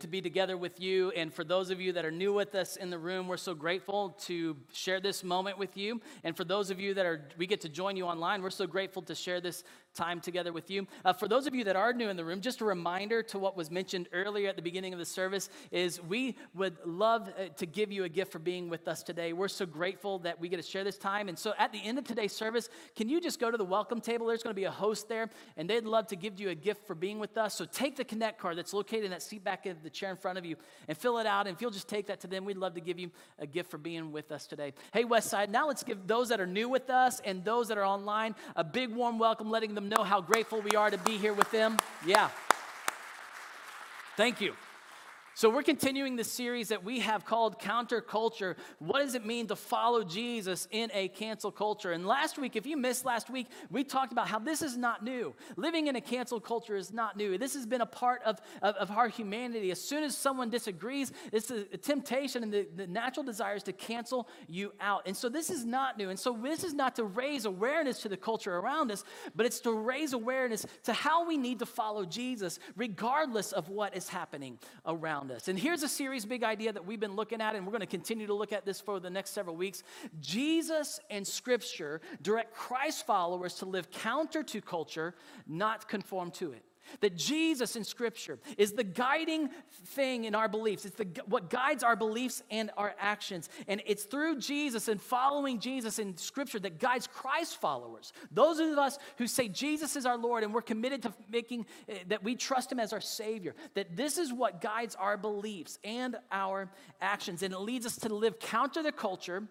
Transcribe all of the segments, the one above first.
to be together with you. And for those of you that are new with us in the room, we're so grateful to share this moment with you. And for those of you that are, we get to join you online, we're so grateful to share this time together with you. Uh, for those of you that are new in the room, just a reminder to what was mentioned earlier at the beginning of the service is we would love uh, to give you a gift for being with us today. We're so grateful that we get to share this time. And so at the end of today's service, can you just go to the welcome table? There's going to be a host there, and they'd love to give you a gift for being with us. So take the Connect card that's located in that seat back in the chair in front of you and fill it out. And if you'll just take that to them, we'd love to give you a gift for being with us today. Hey, Westside, now let's give those that are new with us and those that are online a big warm welcome, letting them know how grateful we are to be here with them. Yeah. Thank you. So, we're continuing the series that we have called Counterculture. What does it mean to follow Jesus in a cancel culture? And last week, if you missed last week, we talked about how this is not new. Living in a cancel culture is not new. This has been a part of, of, of our humanity. As soon as someone disagrees, it's a, a temptation and the, the natural desires to cancel you out. And so, this is not new. And so, this is not to raise awareness to the culture around us, but it's to raise awareness to how we need to follow Jesus, regardless of what is happening around around us. And here's a series big idea that we've been looking at, and we're going to continue to look at this for the next several weeks. Jesus and Scripture direct Christ followers to live counter to culture, not conform to it. That Jesus in Scripture is the guiding thing in our beliefs. It's the, what guides our beliefs and our actions. And it's through Jesus and following Jesus in Scripture that guides Christ followers. Those of us who say Jesus is our Lord and we're committed to making eh, that we trust Him as our Savior, that this is what guides our beliefs and our actions. And it leads us to live counter the culture,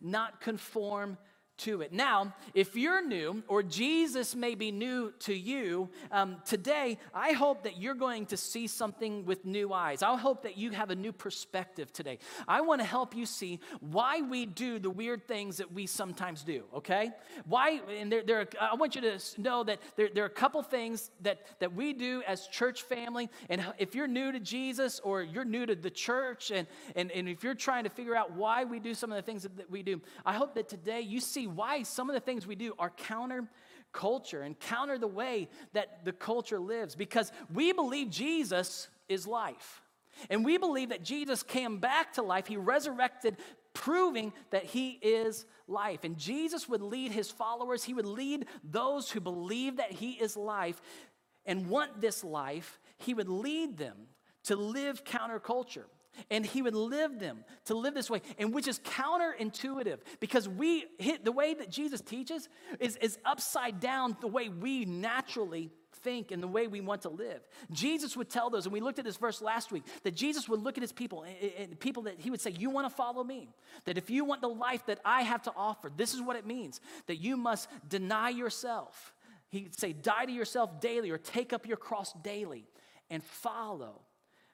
not conform to it. Now, if you're new or Jesus may be new to you, um, today I hope that you're going to see something with new eyes. I hope that you have a new perspective today. I want to help you see why we do the weird things that we sometimes do, okay? Why, and there, there I want you to know that there, there are a couple things that, that we do as church family. And if you're new to Jesus or you're new to the church, and, and, and if you're trying to figure out why we do some of the things that, that we do, I hope that today you see why some of the things we do are counter culture and counter the way that the culture lives because we believe Jesus is life. And we believe that Jesus came back to life. He resurrected, proving that he is life. And Jesus would lead his followers, he would lead those who believe that he is life and want this life, he would lead them to live counterculture. And he would live them to live this way, and which is counterintuitive because we hit the way that Jesus teaches is, is upside down the way we naturally think and the way we want to live. Jesus would tell those, and we looked at this verse last week, that Jesus would look at his people, and people that he would say, You want to follow me? That if you want the life that I have to offer, this is what it means that you must deny yourself. He'd say, Die to yourself daily, or take up your cross daily, and follow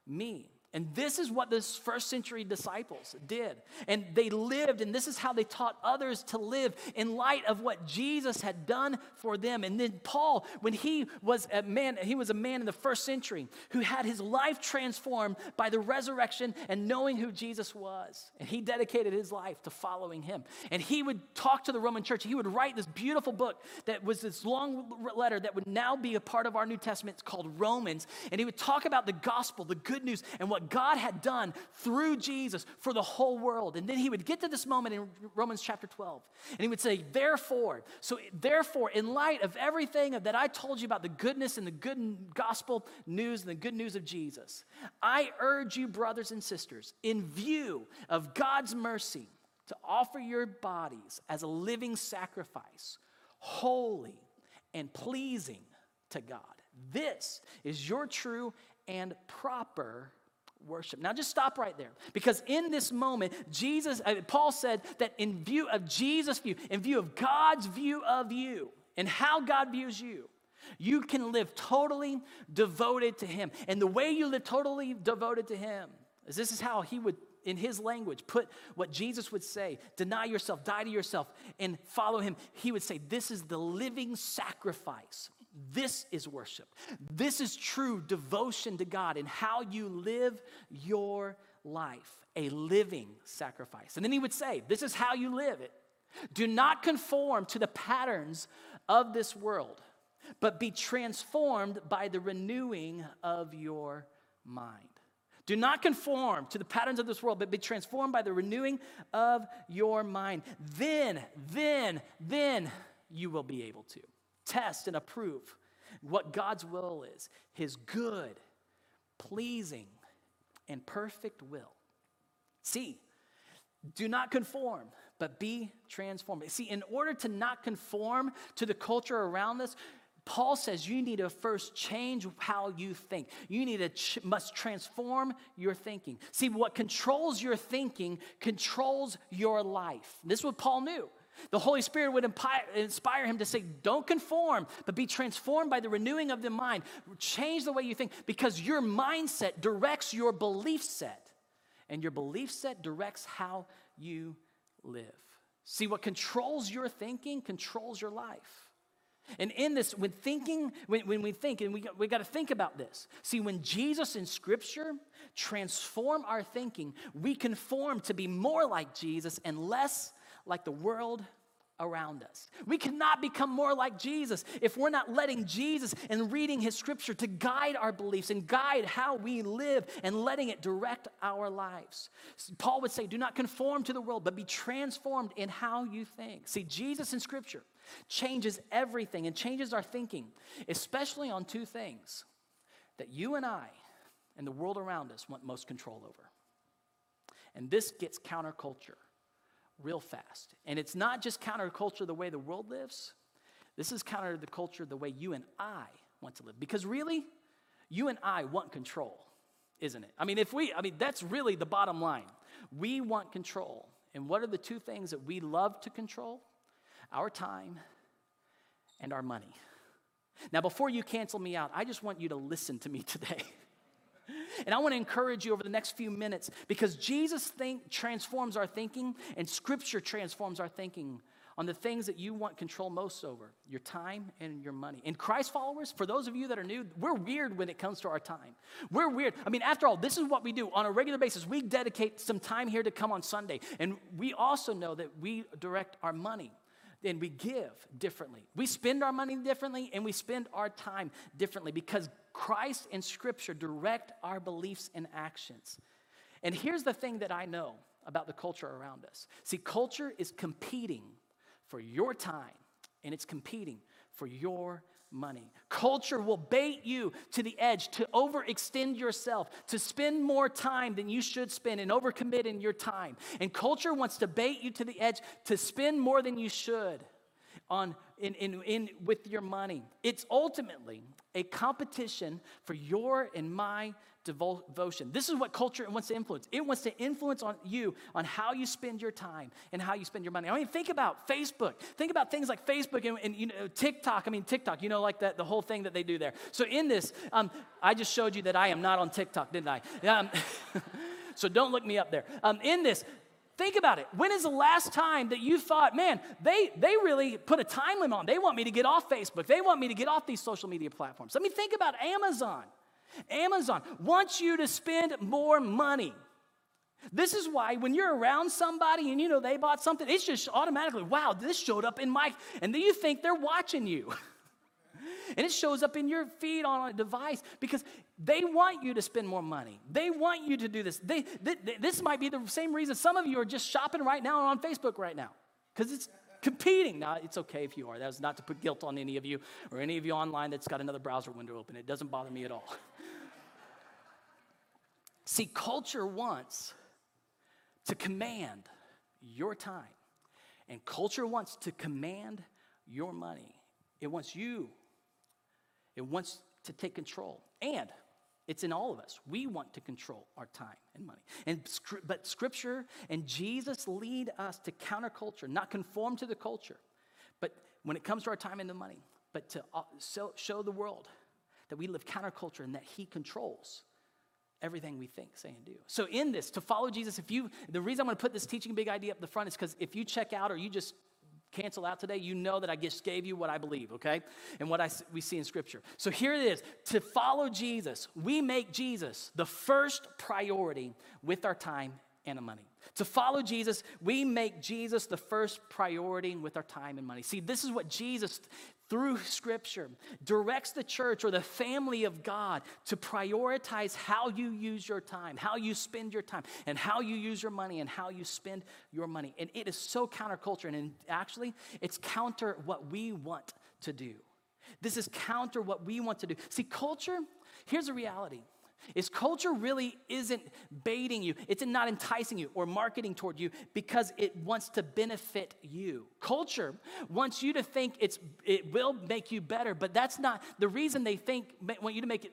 me. And this is what those first century disciples did. And they lived, and this is how they taught others to live in light of what Jesus had done for them. And then Paul, when he was a man, he was a man in the first century who had his life transformed by the resurrection and knowing who Jesus was. And he dedicated his life to following him. And he would talk to the Roman church. He would write this beautiful book that was this long letter that would now be a part of our New Testament called Romans. And he would talk about the gospel, the good news, and what God had done through Jesus for the whole world. And then he would get to this moment in Romans chapter 12, and he would say, Therefore, so therefore, in light of everything that I told you about the goodness and the good gospel news and the good news of Jesus, I urge you, brothers and sisters, in view of God's mercy, to offer your bodies as a living sacrifice, holy and pleasing to God. This is your true and proper worship. Now just stop right there. Because in this moment, Jesus, uh, Paul said that in view of Jesus' view, in view of God's view of you and how God views you, you can live totally devoted to Him. And the way you live totally devoted to Him is this is how He would, in His language, put what Jesus would say deny yourself, die to yourself, and follow Him. He would say, This is the living sacrifice this is worship. This is true devotion to God and how you live your life, a living sacrifice. And then he would say, This is how you live it. Do not conform to the patterns of this world, but be transformed by the renewing of your mind. Do not conform to the patterns of this world, but be transformed by the renewing of your mind. Then, then, then you will be able to test and approve what God's will is his good, pleasing, and perfect will. See, do not conform, but be transformed. See, in order to not conform to the culture around us, Paul says you need to first change how you think. You need to ch- must transform your thinking. See, what controls your thinking controls your life. This is what Paul knew. The Holy Spirit would inspire him to say, Don't conform, but be transformed by the renewing of the mind. Change the way you think because your mindset directs your belief set, and your belief set directs how you live. See, what controls your thinking controls your life. And in this, when thinking, when, when we think, and we, we got to think about this. See, when Jesus in Scripture transform our thinking, we conform to be more like Jesus and less like the world around us. We cannot become more like Jesus if we're not letting Jesus and reading his scripture to guide our beliefs and guide how we live and letting it direct our lives. Paul would say, Do not conform to the world, but be transformed in how you think. See, Jesus in scripture changes everything and changes our thinking, especially on two things that you and I and the world around us want most control over. And this gets counterculture real fast. And it's not just counterculture the way the world lives, this is counter the culture the way you and I want to live. Because really, you and I want control, isn't it? I mean, if we, I mean, that's really the bottom line. We want control. And what are the two things that we love to control? Our time and our money. Now, before you cancel me out, I just want you to listen to me today. And I want to encourage you over the next few minutes because Jesus think, transforms our thinking and Scripture transforms our thinking on the things that you want control most over your time and your money. And Christ followers, for those of you that are new, we're weird when it comes to our time. We're weird. I mean, after all, this is what we do on a regular basis. We dedicate some time here to come on Sunday. And we also know that we direct our money and we give differently. We spend our money differently and we spend our time differently because Christ and Scripture direct our beliefs and actions. And here's the thing that I know about the culture around us see, culture is competing for your time and it's competing for your money. Culture will bait you to the edge to overextend yourself, to spend more time than you should spend and overcommit in your time. And culture wants to bait you to the edge to spend more than you should on in, in, in with your money. It's ultimately a competition for your and my devotion. This is what culture wants to influence. It wants to influence on you on how you spend your time and how you spend your money. I mean, think about Facebook. Think about things like Facebook and, and you know TikTok. I mean, TikTok. You know, like that the whole thing that they do there. So in this, um, I just showed you that I am not on TikTok, didn't I? Um, so don't look me up there. Um, in this, Think about it. When is the last time that you thought, man, they, they really put a time limit on? They want me to get off Facebook. They want me to get off these social media platforms. I mean, think about Amazon. Amazon wants you to spend more money. This is why when you're around somebody and you know they bought something, it's just automatically, wow, this showed up in my, and then you think they're watching you. and it shows up in your feed on a device because they want you to spend more money. They want you to do this. They, this might be the same reason some of you are just shopping right now on Facebook right now because it's competing. Now, it's okay if you are. That is not to put guilt on any of you or any of you online that's got another browser window open. It doesn't bother me at all. See, culture wants to command your time, and culture wants to command your money. It wants you it wants to take control. And it's in all of us. We want to control our time and money. And but scripture and Jesus lead us to counterculture, not conform to the culture. But when it comes to our time and the money, but to uh, show the world that we live counterculture and that he controls everything we think, say, and do. So, in this, to follow Jesus, if you, the reason I'm going to put this teaching big idea up the front is because if you check out or you just cancel out today, you know that I just gave you what I believe, okay? And what I, we see in Scripture. So here it is. To follow Jesus, we make Jesus the first priority with our time and money. To follow Jesus, we make Jesus the first priority with our time and money. See, this is what Jesus, through Scripture, directs the church or the family of God to prioritize how you use your time, how you spend your time, and how you use your money and how you spend your money. And it is so counterculture, and actually, it's counter what we want to do. This is counter what we want to do. See, culture, here's a reality is culture really isn't baiting you, it's not enticing you or marketing toward you because it wants to benefit you. Culture wants you to think it's, it will make you better, but that's not the reason they think, want you to make it.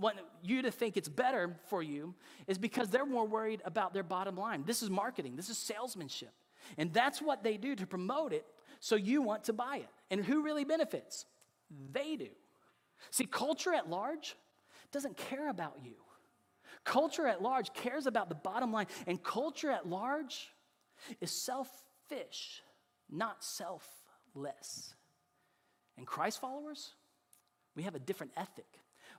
Want you to think it's better for you is because they're more worried about their bottom line. This is marketing, this is salesmanship. And that's what they do to promote it, so you want to buy it. And who really benefits? They do. See, culture at large doesn't care about you. Culture at large cares about the bottom line, and culture at large is selfish, not selfless. And Christ followers, we have a different ethic.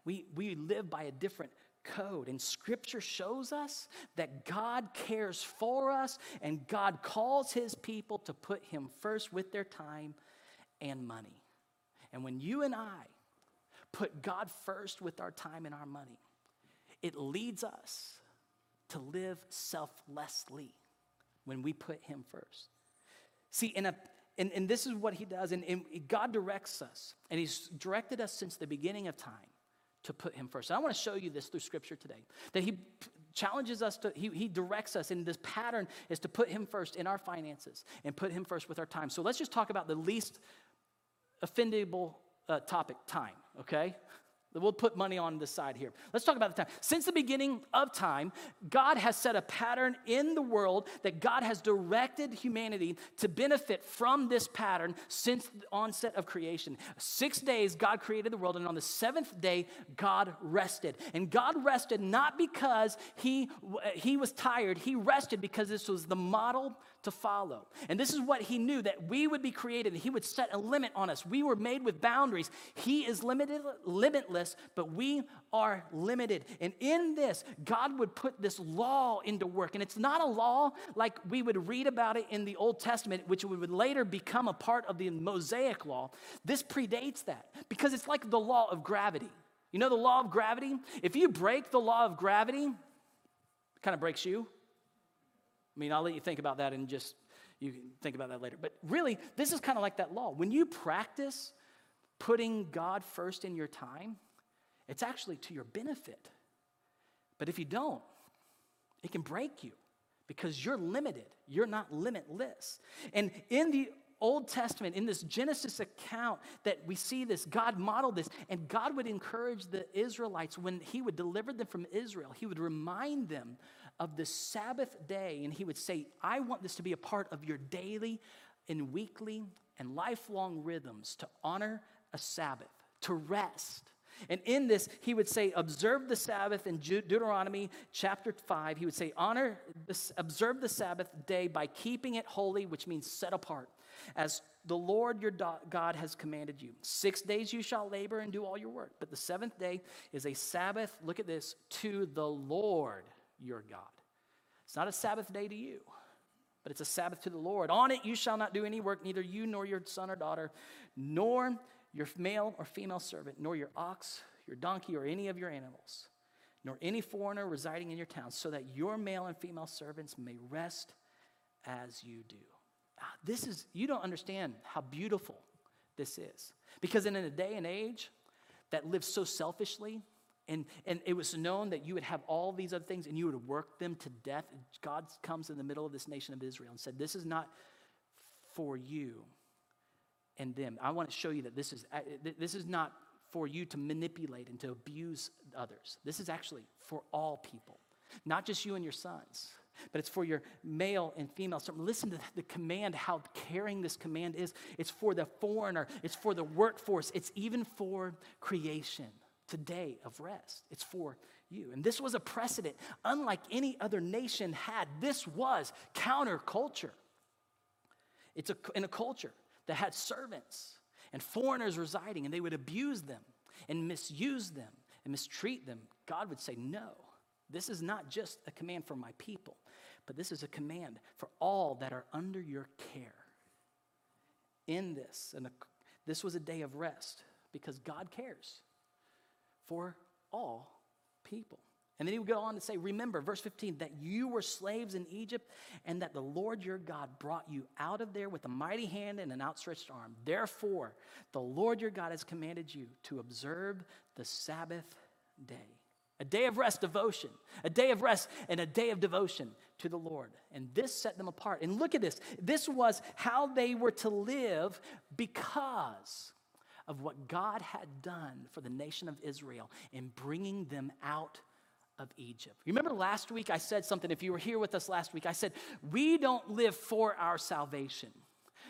We, we live by a different code. And scripture shows us that God cares for us and God calls his people to put him first with their time and money. And when you and I put God first with our time and our money, it leads us to live selflessly when we put Him first. See, in a and, and this is what he does, and, and God directs us, and he's directed us since the beginning of time to put him first. And I want to show you this through scripture today. That he challenges us to, he, he directs us, and this pattern is to put him first in our finances and put him first with our time. So let's just talk about the least offendable uh, topic time, okay? We'll put money on the side here. Let's talk about the time. Since the beginning of time, God has set a pattern in the world that God has directed humanity to benefit from this pattern since the onset of creation. Six days, God created the world, and on the seventh day, God rested. And God rested not because he, he was tired, He rested because this was the model to follow. And this is what he knew that we would be created, he would set a limit on us. We were made with boundaries. He is limited, limitless, but we are limited. And in this, God would put this law into work. And it's not a law like we would read about it in the Old Testament, which would later become a part of the Mosaic law. This predates that because it's like the law of gravity. You know the law of gravity? If you break the law of gravity, it kind of breaks you. I mean, I'll let you think about that and just you can think about that later. But really, this is kind of like that law. When you practice putting God first in your time, it's actually to your benefit. But if you don't, it can break you because you're limited. You're not limitless. And in the Old Testament, in this Genesis account, that we see this, God modeled this, and God would encourage the Israelites when He would deliver them from Israel, He would remind them of the Sabbath day, and he would say, I want this to be a part of your daily and weekly and lifelong rhythms to honor a Sabbath, to rest. And in this, he would say, observe the Sabbath in Deuteronomy chapter 5. He would say, honor, this, observe the Sabbath day by keeping it holy, which means set apart, as the Lord your God has commanded you. Six days you shall labor and do all your work, but the seventh day is a Sabbath, look at this, to the Lord your God. It's not a Sabbath day to you, but it's a Sabbath to the Lord. On it you shall not do any work, neither you nor your son or daughter, nor your male or female servant, nor your ox, your donkey, or any of your animals, nor any foreigner residing in your town, so that your male and female servants may rest as you do. Ah, this is, you don't understand how beautiful this is. Because in a day and age that lives so selfishly, and, and it was known that you would have all these other things and you would work them to death. God comes in the middle of this nation of Israel and said, This is not for you and them. I want to show you that this is, uh, this is not for you to manipulate and to abuse others. This is actually for all people, not just you and your sons, but it's for your male and female. So listen to the command, how caring this command is. It's for the foreigner, it's for the workforce, it's even for creation today of rest. It's for you. And this was a precedent unlike any other nation had. This was counterculture. It's a, in a culture that had servants and foreigners residing, and they would abuse them and misuse them and mistreat them. God would say, No, this is not just a command for my people, but this is a command for all that are under your care. In this, and this was a day of rest because God cares for all people. And then he would go on to say, Remember, verse 15, that you were slaves in Egypt, and that the Lord your God brought you out of there with a mighty hand and an outstretched arm. Therefore, the Lord your God has commanded you to observe the Sabbath day. A day of rest, devotion, a day of rest, and a day of devotion to the Lord. And this set them apart. And look at this. This was how they were to live because of what God had done for the nation of Israel in bringing them out of Egypt. Remember last week I said something, if you were here with us last week, I said, We don't live for our salvation,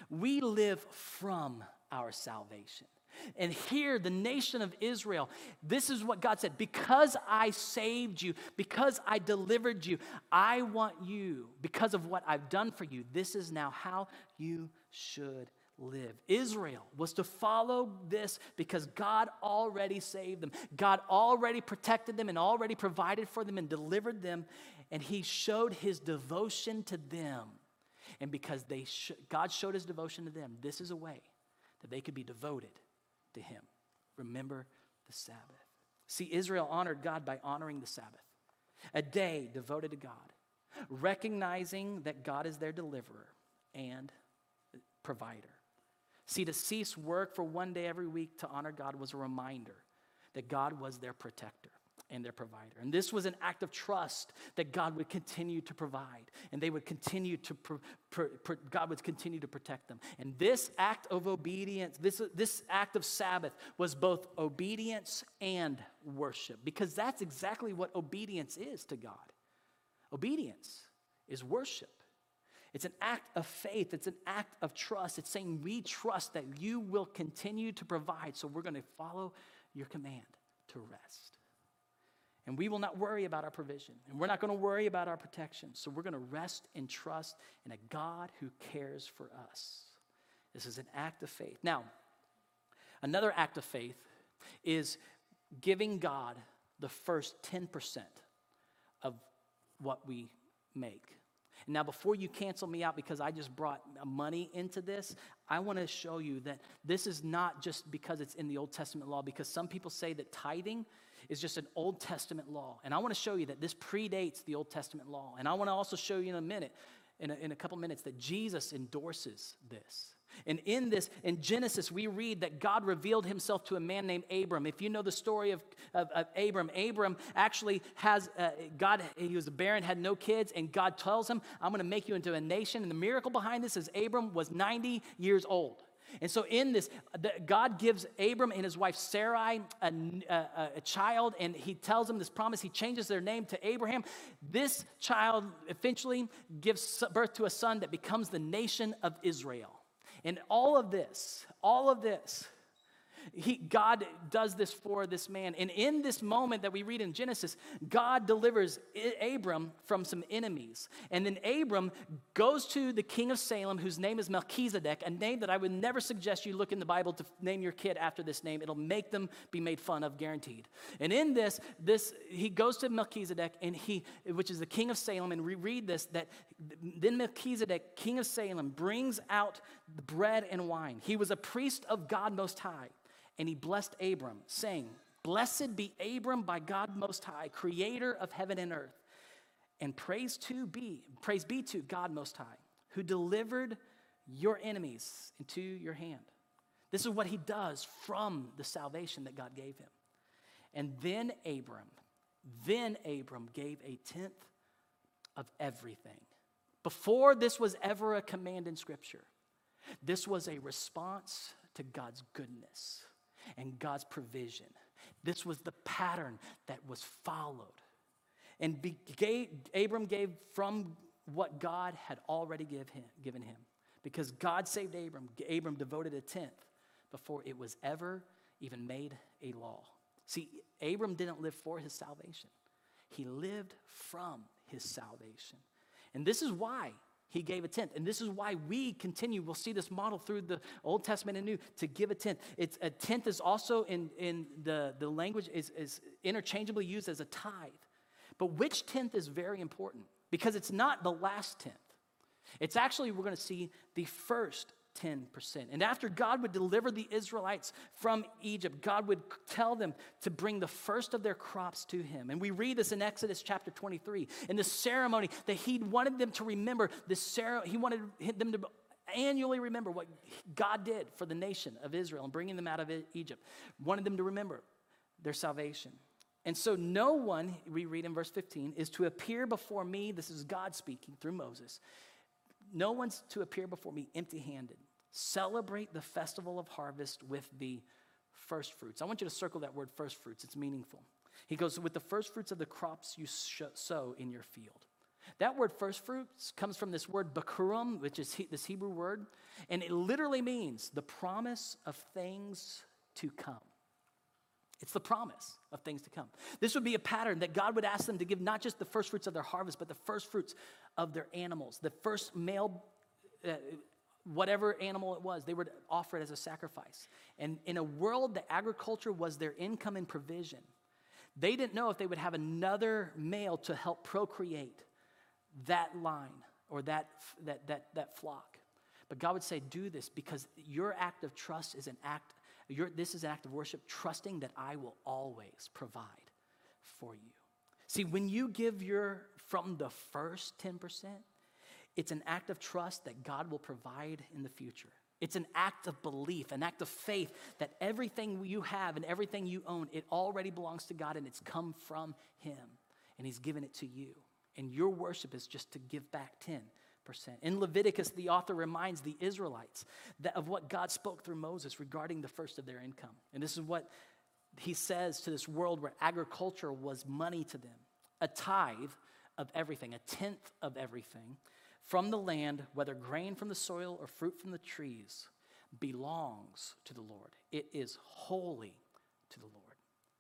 we live from our salvation. And here, the nation of Israel, this is what God said Because I saved you, because I delivered you, I want you, because of what I've done for you, this is now how you should live. Israel was to follow this because God already saved them. God already protected them and already provided for them and delivered them. And He showed His devotion to them. And because they sh- God showed His devotion to them, this is a way that they could be devoted to Him. Remember the Sabbath. See, Israel honored God by honoring the Sabbath, a day devoted to God, recognizing that God is their deliverer and provider. See, to cease work for one day every week to honor God was a reminder that God was their protector and their provider. And this was an act of trust that God would continue to provide and they would continue to, pro, pro, pro, God would continue to protect them. And this act of obedience, this, this act of Sabbath was both obedience and worship because that's exactly what obedience is to God. Obedience is worship. It's an act of faith. It's an act of trust. It's saying, We trust that you will continue to provide, so we're going to follow your command to rest. And we will not worry about our provision, and we're not going to worry about our protection. So we're going to rest and trust in a God who cares for us. This is an act of faith. Now, another act of faith is giving God the first 10% of what we make. Now, before you cancel me out because I just brought money into this, I want to show you that this is not just because it's in the Old Testament law, because some people say that tithing is just an Old Testament law. And I want to show you that this predates the Old Testament law. And I want to also show you in a minute, in a, in a couple minutes, that Jesus endorses this. And in this, in Genesis, we read that God revealed himself to a man named Abram. If you know the story of, of, of Abram, Abram actually has, uh, God, he was a barren, had no kids, and God tells him, I'm going to make you into a nation. And the miracle behind this is Abram was 90 years old. And so, in this, God gives Abram and his wife Sarai a, a, a, child, and he tells them this promise. He changes their name to Abraham. This child eventually gives birth to a son that becomes the nation of Israel. And all of this, all of this, he, God does this for this man. And in this moment that we read in Genesis, God delivers Abram from some enemies. And then Abram goes to the king of Salem, whose name is Melchizedek, a name that I would never suggest you look in the Bible to name your kid after this name. It'll make them be made fun of, guaranteed. And in this, this he goes to Melchizedek, and he, which is the king of Salem, and we read this that then Melchizedek, king of Salem, brings out bread and wine. He was a priest of God Most High and he blessed Abram, saying, Blessed be Abram by God Most High, creator of heaven and earth. And praise to be, praise be to God Most High, who delivered your enemies into your hand. This is what he does from the salvation that God gave him. And then Abram, then Abram gave a tenth of everything. Before this was ever a command in Scripture, this was a response to God's goodness and God's provision. This was the pattern that was followed. And be, gave, Abram gave from what God had already give him, given him. Because God saved Abram, Abram devoted a tenth before it was ever even made a law. See, Abram didn't live for his salvation, he lived from his salvation. And this is why he gave a tenth. And this is why we continue, we'll see this model through the Old Testament and New, to give a tenth. It's, a tenth is also in, in the, the language is, is interchangeably used as a tithe. But which tenth is very important? because it's not the last tenth. It's actually, we're going to see the first 10%. And after God would deliver the Israelites from Egypt, God would tell them to bring the first of their crops to Him. And we read this in Exodus chapter 23. In the ceremony that He wanted them to remember, the ceremony, He wanted them to annually remember what God did for the nation of Israel and bringing them out of Egypt. Wanted them to remember their salvation. And so, no one, we read in verse 15, is to appear before me. This is God speaking through Moses. No one's to appear before me empty handed. Celebrate the festival of harvest with the first fruits. I want you to circle that word first fruits, it's meaningful. He goes, with the first fruits of the crops you sow in your field. That word first fruits comes from this word bakurim, which is this Hebrew word, and it literally means the promise of things to come. It's the promise of things to come. This would be a pattern that God would ask them to give not just the first fruits of their harvest, but the first fruits of their animals, the first male, uh, whatever animal it was, they would offer it as a sacrifice. And in a world that agriculture was their income and provision, they didn't know if they would have another male to help procreate that line or that, that, that, that flock. But God would say, Do this because your act of trust is an act you're, this is an act of worship, trusting that I will always provide for you. See, when you give your from the first 10%, it's an act of trust that God will provide in the future. It's an act of belief, an act of faith that everything you have and everything you own, it already belongs to God and it's come from Him and He's given it to you. And your worship is just to give back 10 in Leviticus, the author reminds the Israelites that of what God spoke through Moses regarding the first of their income. And this is what he says to this world where agriculture was money to them a tithe of everything, a tenth of everything from the land, whether grain from the soil or fruit from the trees, belongs to the Lord. It is holy to the Lord.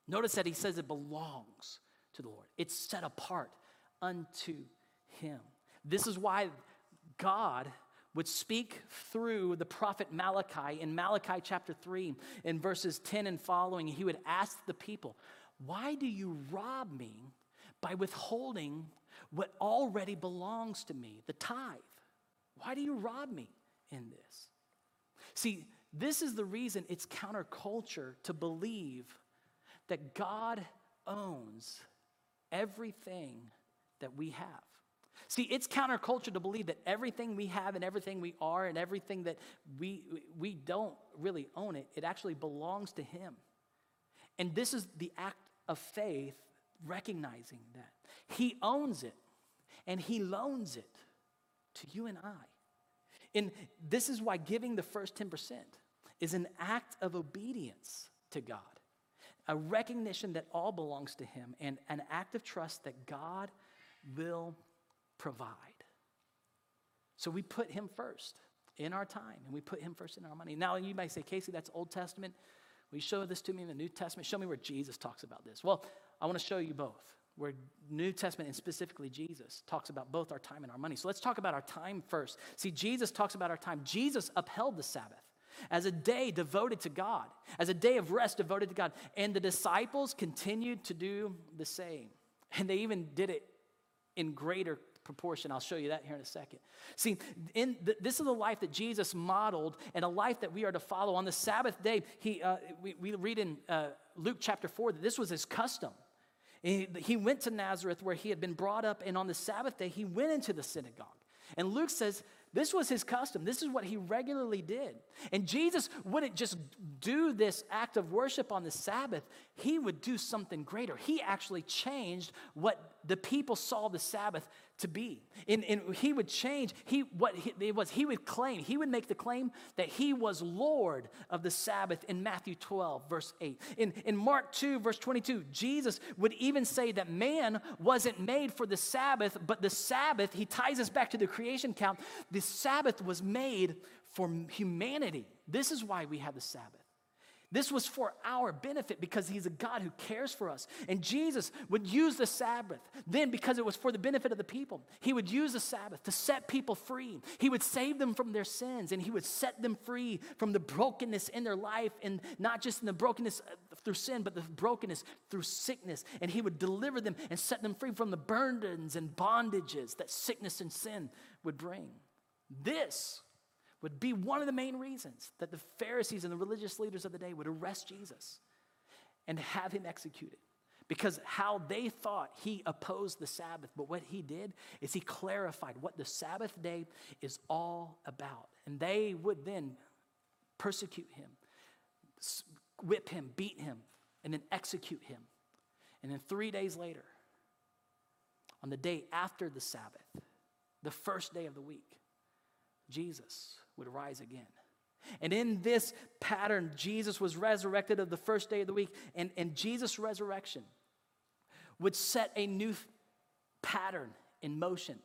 Notice that he says it belongs to the Lord, it's set apart unto him. This is why God would speak through the prophet Malachi in Malachi chapter 3, in verses 10 and following. He would ask the people, Why do you rob me by withholding what already belongs to me, the tithe? Why do you rob me in this? See, this is the reason it's counterculture to believe that God owns everything that we have. See, it's counterculture to believe that everything we have and everything we are and everything that we, we don't really own it, it actually belongs to Him. And this is the act of faith, recognizing that. He owns it and He loans it to you and I. And this is why giving the first 10% is an act of obedience to God, a recognition that all belongs to Him, and an act of trust that God will provide. So we put him first in our time and we put him first in our money. Now, you might say, Casey, that's Old Testament. Will you show this to me in the New Testament? Show me where Jesus talks about this. Well, I want to show you both, where New Testament and specifically Jesus talks about both our time and our money. So let's talk about our time first. See, Jesus talks about our time. Jesus upheld the Sabbath as a day devoted to God, as a day of rest devoted to God. And the disciples continued to do the same. And they even did it in greater proportion. I'll show you that here in a second. See, in the, this is the life that Jesus modeled and a life that we are to follow. On the Sabbath day, he, uh, we, we, read in uh, Luke chapter 4 that this was his custom. He, he went to Nazareth where he had been brought up, and on the Sabbath day, he went into the synagogue. And Luke says this was his custom. This is what he regularly did. And Jesus wouldn't just do this act of worship on the Sabbath, he would do something greater. He actually changed what the people saw the Sabbath to be. And, and he would change, he, what he, it was, he would claim, he would make the claim that he was Lord of the Sabbath in Matthew 12, verse 8. In, in Mark 2, verse 22, Jesus would even say that man wasn't made for the Sabbath, but the Sabbath, he ties us back to the creation count, the Sabbath was made for humanity. This is why we have the Sabbath. This was for our benefit because he's a God who cares for us. And Jesus would use the Sabbath. Then, because it was for the benefit of the people, he would use the Sabbath to set people free. He would save them from their sins and he would set them free from the brokenness in their life, and not just in the brokenness uh, through sin, but the brokenness through sickness. And he would deliver them and set them free from the burdens and bondages that sickness and sin would bring. This would be one of the main reasons that the Pharisees and the religious leaders of the day would arrest Jesus and have him executed. Because how they thought he opposed the Sabbath, but what he did is he clarified what the Sabbath day is all about. And they would then persecute him, whip him, beat him, and then execute him. And then three days later, on the day after the Sabbath, the first day of the week, Jesus would rise again. And in this pattern, Jesus was resurrected of the first day of the week, and, and Jesus' resurrection would set a new pattern in motion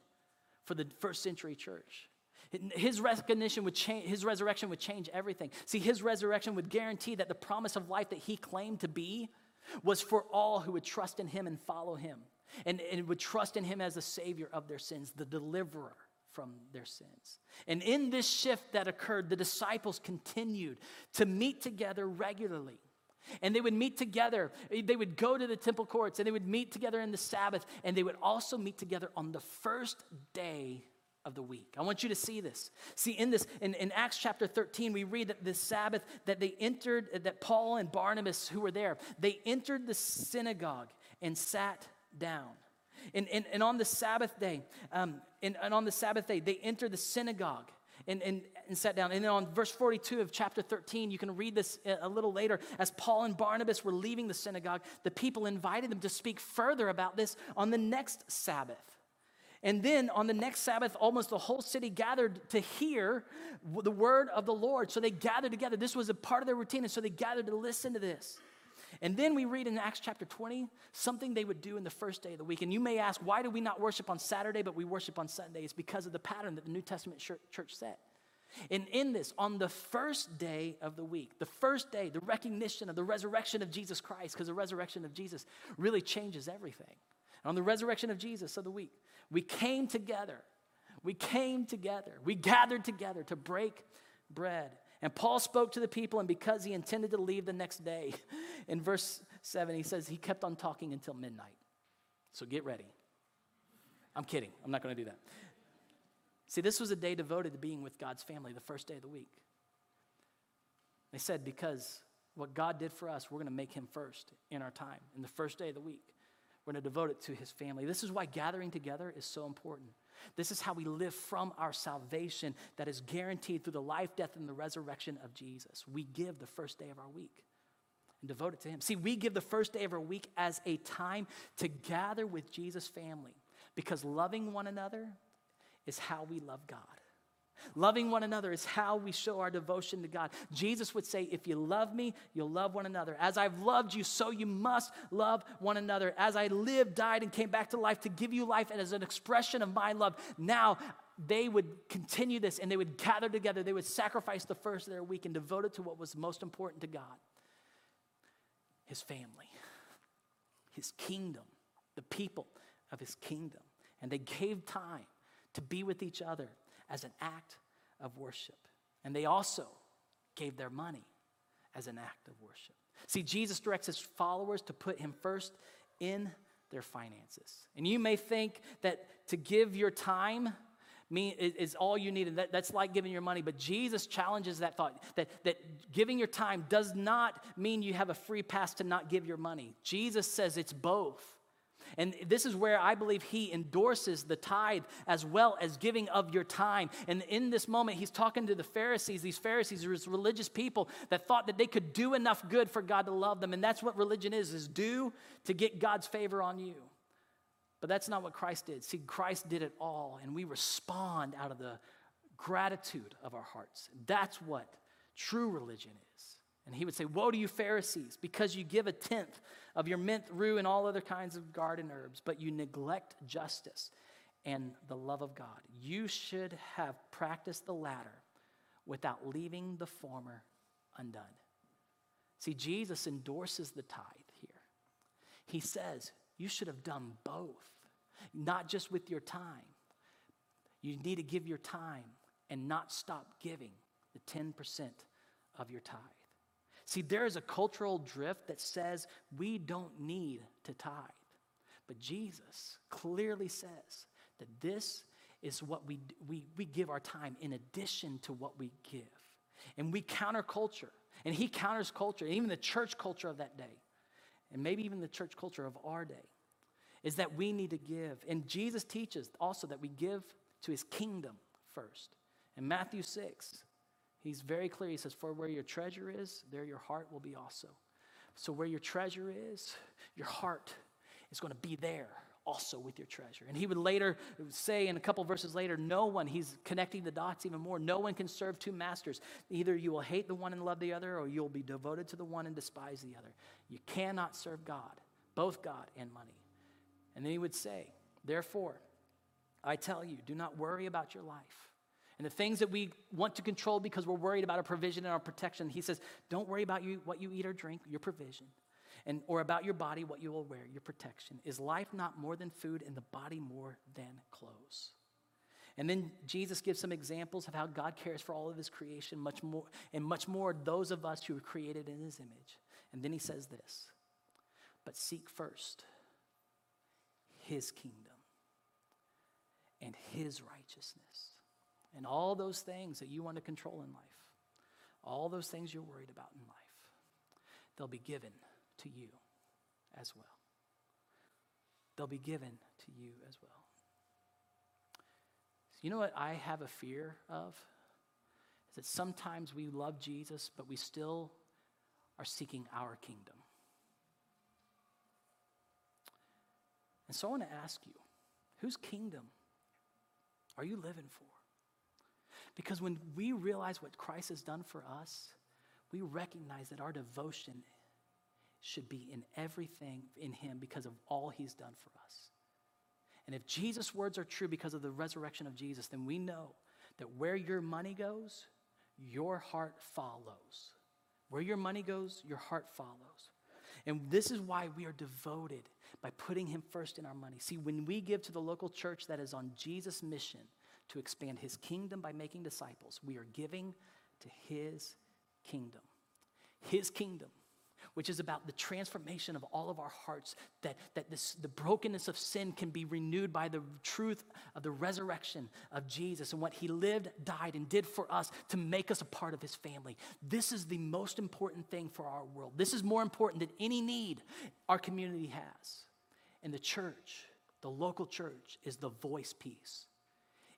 for the first century church. His recognition would change, his resurrection would change everything. See, his resurrection would guarantee that the promise of life that he claimed to be was for all who would trust in him and follow him, and, and would trust in him as the savior of their sins, the deliverer from their sins. And in this shift that occurred, the disciples continued to meet together regularly. And they would meet together. Eh, they would go to the temple courts and they would meet together in the Sabbath. And they would also meet together on the first day of the week. I want you to see this. See, in this, in, in Acts chapter 13, we read that this Sabbath that they entered, eh, that Paul and Barnabas, who were there, they entered the synagogue and sat down. And, and, and on the Sabbath day, um, and, and on the Sabbath day, they entered the synagogue and, and, and sat down. And then on verse 42 of chapter 13, you can read this a little later. As Paul and Barnabas were leaving the synagogue, the people invited them to speak further about this on the next Sabbath. And then on the next Sabbath, almost the whole city gathered to hear the word of the Lord. So they gathered together. This was a part of their routine. And so they gathered to listen to this. And then we read in Acts chapter 20 something they would do in the first day of the week. And you may ask, why do we not worship on Saturday, but we worship on Sunday? It's because of the pattern that the New Testament church set. And in this, on the first day of the week, the first day, the recognition of the resurrection of Jesus Christ, because the resurrection of Jesus really changes everything. And on the resurrection of Jesus of the week, we came together. We came together. We gathered together to break bread and Paul spoke to the people, and because he intended to leave the next day, in verse 7, he says he kept on talking until midnight. So get ready. I'm kidding. I'm not going to do that. See, this was a day devoted to being with God's family, the first day of the week. They said, because what God did for us, we're going to make him first in our time, in the first day of the week. We're going to devote it to his family. This is why gathering together is so important. This is how we live from our salvation that is guaranteed through the life, death, and the resurrection of Jesus. We give the first day of our week and devote it to Him. See, we give the first day of our week as a time to gather with Jesus' family because loving one another is how we love God. Loving one another is how we show our devotion to God. Jesus would say, If you love me, you'll love one another. As I've loved you, so you must love one another. As I lived, died, and came back to life to give you life and as an expression of my love, now they would continue this and they would gather together. They would sacrifice the first of their week and devote it to what was most important to God His family, His kingdom, the people of His kingdom. And they gave time to be with each other as an act of worship. And they also gave their money as an act of worship. See, Jesus directs his followers to put him first in their finances. And you may think that to give your time is all you need, and that, that's like giving your money. But Jesus challenges that thought that, that giving your time does not mean you have a free pass to not give your money. Jesus says it's both. And this is where I believe he endorses the tithe as well as giving of your time. And in this moment, he's talking to the Pharisees. These Pharisees are religious people that thought that they could do enough good for God to love them. And that's what religion is, is do to get God's favor on you. But that's not what Christ did. See, Christ did it all, and we respond out of the gratitude of our hearts. That's what true religion is. And he would say, Woe to you, Pharisees, because you give a tenth of your mint, rue, and all other kinds of garden herbs, but you neglect justice and the love of God. You should have practiced the latter without leaving the former undone. See, Jesus endorses the tithe here. He says, you should have done both, not just with your time. You need to give your time and not stop giving the 10% of your tithe. See, there is a cultural drift that says we don't need to tithe. But Jesus clearly says that this is what we, we, we give our time in addition to what we give. And we counter culture. And he counters culture, even the church culture of that day, and maybe even the church culture of our day, is that we need to give. And Jesus teaches also that we give to his kingdom first. In Matthew 6, he's very clear. He says, For where your treasure is, there your heart will be also. So, where your treasure is, your heart is going to be there also with your treasure. And he would later say, in a couple verses later, no one, he's connecting the dots even more, no one can serve two masters. Either you will hate the one and love the other, or you'll be devoted to the one and despise the other. You cannot serve God, both God and money. And then he would say, therefore, I tell you, do not worry about your life. And the things that we want to control because we're worried about our provision and our protection, he says, don't worry about you, what you eat or drink, your provision and, or about your body, what you will wear, your protection. Is life not more than food and the body more than clothes? And then Jesus gives some examples of how God cares for all of his creation, much more, and much more those of us who are created in his image. And then he says this But seek first his kingdom and his righteousness. And all those things that you want to control in life, all those things you're worried about in life, they'll be given to you as well. They'll be given to you as well. So you know what I have a fear of? Is that sometimes we love Jesus, but we still are seeking our kingdom. And so I want to ask you whose kingdom are you living for? Because when we realize what Christ has done for us, we recognize that our devotion should be in everything in him because of all he's done for us. And if Jesus' words are true because of the resurrection of Jesus, then we know that where your money goes, your heart follows. Where your money goes, your heart follows. And this is why we are devoted by putting him first in our money. See, when we give to the local church that is on Jesus' mission to expand his kingdom by making disciples, we are giving to his kingdom. His kingdom which is about the transformation of all of our hearts, that, that this, the brokenness of sin can be renewed by the truth of the resurrection of Jesus and what he lived, died, and did for us to make us a part of his family. This is the most important thing for our world. This is more important than any need our community has. And the church, the local church, is the voice piece,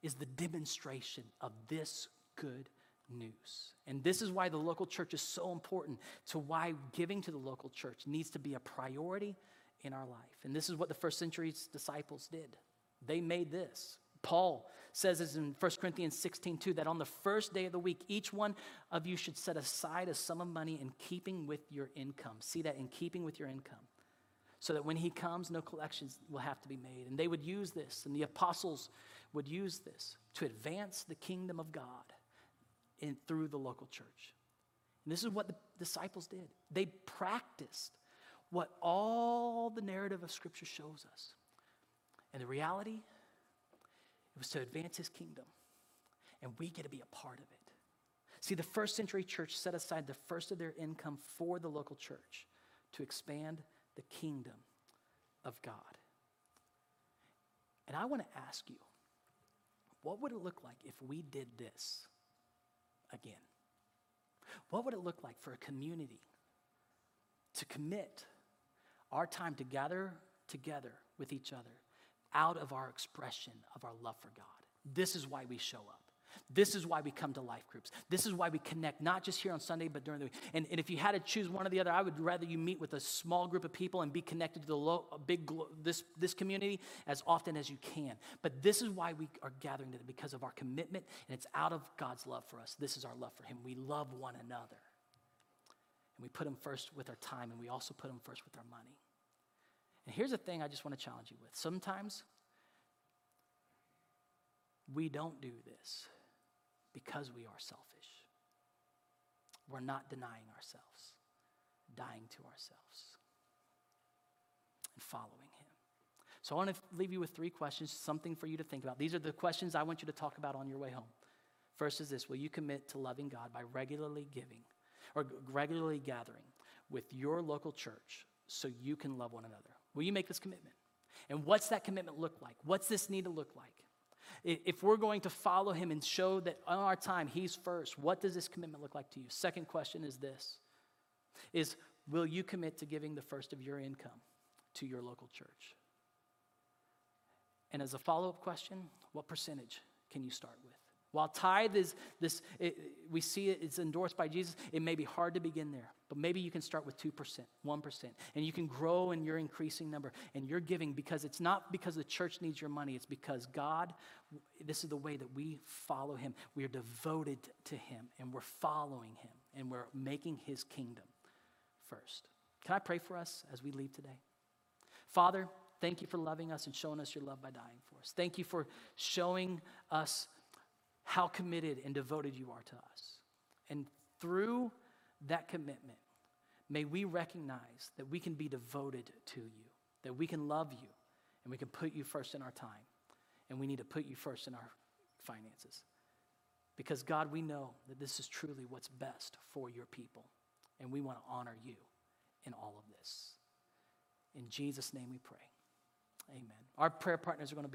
is the demonstration of this good news. And this is why the local church is so important to why giving to the local church needs to be a priority in our life. And this is what the first century's disciples did. They made this. Paul says this in 1 Corinthians 16, 2, that on the first day of the week, each one of you should set aside a sum of money in keeping with your income. See that in keeping with your income. So that when he comes, no collections will have to be made. And they would use this, and the apostles would use this to advance the kingdom of God in, through the local church. And this is what the disciples did. They practiced what all the narrative of Scripture shows us. And the reality, it was to advance his kingdom. And we get to be a part of it. See, the first century church set aside the first of their income for the local church to expand the kingdom of God. And I want to ask you, what would it look like if we did this? again? What would it look like for a community to commit our time to gather together with each other out of our expression of our love for God? This is why we show up. This is why we come to life groups. This is why we connect, not just here on Sunday, but during the week. And, and if you had to choose one or the other, I would rather you meet with a small group of people and be connected to the low, big this, this community as often as you can. But this is why we are gathering today, because of our commitment, and it's out of God's love for us. This is our love for Him. We love one another. And we put Him first with our time, and we also put Him first with our money. And here's the thing I just want to challenge you with. Sometimes we don't do this because we are selfish. We're not denying ourselves. dying to ourselves and following Him. So I want to leave you with three questions, something for you to think about. These are the questions I want you to talk about on your way home. First is this Will you commit to loving God by regularly giving or regularly gathering with your local church so you can love one another? Will you make this commitment? And what's that commitment look like? What's this need to look like? If we're going to follow him and show that on our time he's first, what does this commitment look like to you? Second question is this is will you commit to giving the first of your income to your local church? And as a follow-up question, what percentage can you start with? While tithe is this, it, we see it, it's endorsed by Jesus, it may be hard to begin there, but maybe you can start with 2%, 1%, and you can grow in your increasing number and you're giving because it's not because the church needs your money, it's because God, this is the way that we follow Him. We are devoted to Him and we're following Him and we're making His kingdom first. Can I pray for us as we leave today? Father, thank you for loving us and showing us your love by dying for us. Thank you for showing us how committed and devoted you are to us. And through that commitment, may we recognize that we can be devoted to you, that we can love you, and we can put you first in our time. And we need to put you first in our finances. Because, God, we know that this is truly what's best for your people. And we want to honor you in all of this. In Jesus' name we pray. Amen. Our prayer partners are going to be.